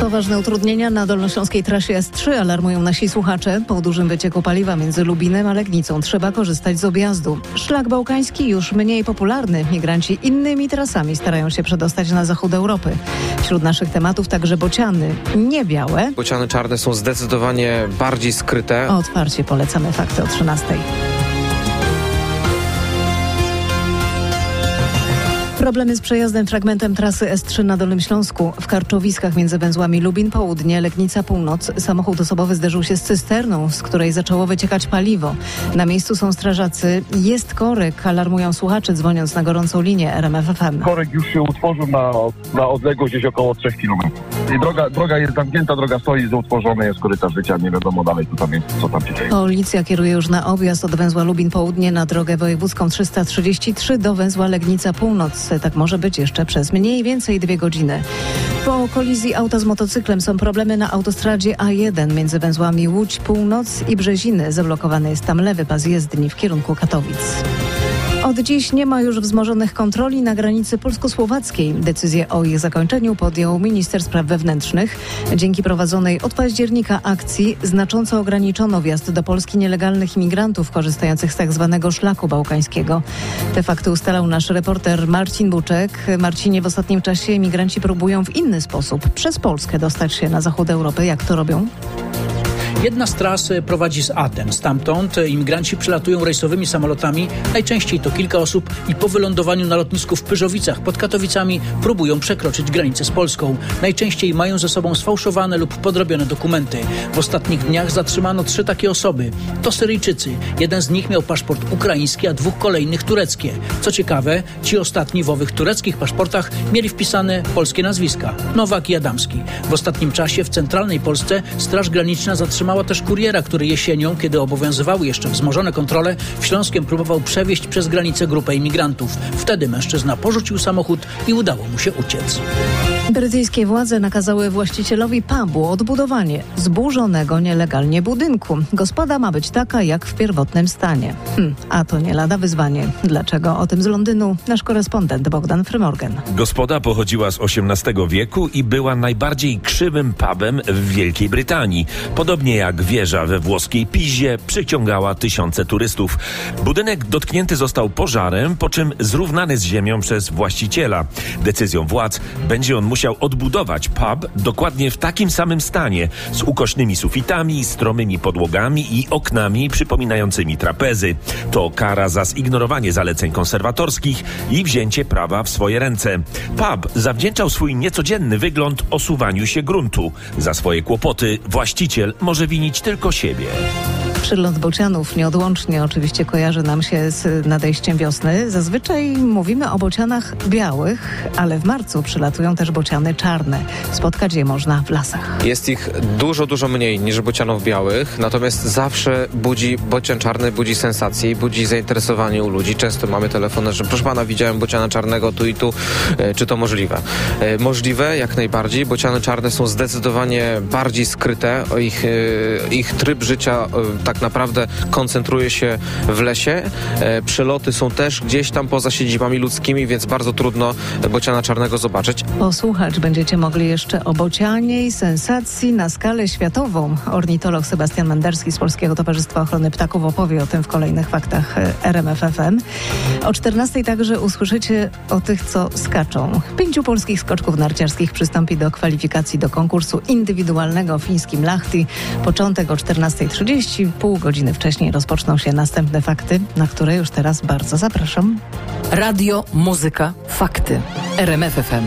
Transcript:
Poważne utrudnienia na dolnośląskiej trasie S3 alarmują nasi słuchacze. Po dużym wycieku paliwa między Lubinem a Legnicą trzeba korzystać z objazdu. Szlak bałkański już mniej popularny. Migranci innymi trasami starają się przedostać na zachód Europy. Wśród naszych tematów także bociany. Nie białe. Bociany czarne są zdecydowanie bardziej skryte. Otwarcie polecamy fakty o 13. Problemy z przejazdem fragmentem trasy S3 na Dolnym Śląsku. W Karczowiskach między węzłami Lubin Południe, Legnica Północ samochód osobowy zderzył się z cysterną, z której zaczęło wyciekać paliwo. Na miejscu są strażacy. Jest korek, alarmują słuchacze dzwoniąc na gorącą linię RMFFM. Korek już się utworzył na, na odległość gdzieś około 3 km. I droga, droga jest zamknięta, droga stoi, utworzony, jest korytarz życia, nie wiadomo dalej co tam, jest, co tam się dzieje. Policja kieruje już na objazd od węzła Lubin Południe na drogę wojewódzką 333 do węzła Legnica Północ. Tak może być jeszcze przez mniej więcej dwie godziny. Po kolizji auta z motocyklem są problemy na autostradzie A1 między węzłami Łódź Północ i Brzeziny. Zablokowany jest tam lewy pas jezdni w kierunku Katowic. Od dziś nie ma już wzmożonych kontroli na granicy polsko-słowackiej. Decyzję o ich zakończeniu podjął minister spraw wewnętrznych. Dzięki prowadzonej od października akcji znacząco ograniczono wjazd do Polski nielegalnych imigrantów korzystających z tzw. Tak szlaku bałkańskiego. Te fakty ustalał nasz reporter Marcin Buczek. Marcinie, w ostatnim czasie imigranci próbują w inny sposób przez Polskę dostać się na zachód Europy. Jak to robią? Jedna z tras prowadzi z Aten. Stamtąd imigranci przylatują rejsowymi samolotami, najczęściej to kilka osób i po wylądowaniu na lotnisku w Pyrzowicach pod Katowicami próbują przekroczyć granicę z Polską. Najczęściej mają ze sobą sfałszowane lub podrobione dokumenty. W ostatnich dniach zatrzymano trzy takie osoby. To Syryjczycy. Jeden z nich miał paszport ukraiński, a dwóch kolejnych tureckie. Co ciekawe, ci ostatni w owych tureckich paszportach mieli wpisane polskie nazwiska. Nowak i Adamski. W ostatnim czasie w centralnej Polsce Straż Graniczna zatrzymała zatrzymała też kuriera, który jesienią, kiedy obowiązywały jeszcze wzmożone kontrole, w Śląskiem próbował przewieźć przez granicę grupę imigrantów. Wtedy mężczyzna porzucił samochód i udało mu się uciec. Brytyjskie władze nakazały właścicielowi pubu odbudowanie zburzonego nielegalnie budynku. Gospoda ma być taka jak w pierwotnym stanie. Hm, a to nie lada wyzwanie. Dlaczego? O tym z Londynu nasz korespondent Bogdan Frymorgan. Gospoda pochodziła z XVIII wieku i była najbardziej krzywym pubem w Wielkiej Brytanii. Podobnie jak wieża we włoskiej Pizie przyciągała tysiące turystów. Budynek dotknięty został pożarem, po czym zrównany z ziemią przez właściciela. Decyzją władz będzie on musiał odbudować pub dokładnie w takim samym stanie, z ukośnymi sufitami, stromymi podłogami i oknami przypominającymi trapezy. To kara za zignorowanie zaleceń konserwatorskich i wzięcie prawa w swoje ręce. Pub zawdzięczał swój niecodzienny wygląd osuwaniu się gruntu. Za swoje kłopoty właściciel może winić tylko siebie. Przylot bocianów nieodłącznie oczywiście kojarzy nam się z nadejściem wiosny. Zazwyczaj mówimy o bocianach białych, ale w marcu przylatują też bociany czarne. Spotkać je można w lasach. Jest ich dużo, dużo mniej niż bocianów białych, natomiast zawsze budzi bocian czarny, budzi sensację i budzi zainteresowanie u ludzi. Często mamy telefony, że proszę pana, widziałem bociana czarnego tu i tu. E, czy to możliwe? E, możliwe, jak najbardziej. Bociany czarne są zdecydowanie bardziej skryte. Ich, e, ich tryb życia tak naprawdę koncentruje się w lesie. Przeloty są też gdzieś tam poza siedzibami ludzkimi, więc bardzo trudno bociana czarnego zobaczyć. Posłuchać będziecie mogli jeszcze o bocianie i sensacji na skalę światową. Ornitolog Sebastian Menderski z Polskiego Towarzystwa Ochrony Ptaków opowie o tym w kolejnych faktach RMFFM. O 14 także usłyszycie o tych, co skaczą. Pięciu polskich skoczków narciarskich przystąpi do kwalifikacji do konkursu indywidualnego w fińskim Lahti. Początek o 14.30, pół godziny wcześniej rozpoczną się następne fakty, na które już teraz bardzo zapraszam. Radio, muzyka, fakty. RMFFM.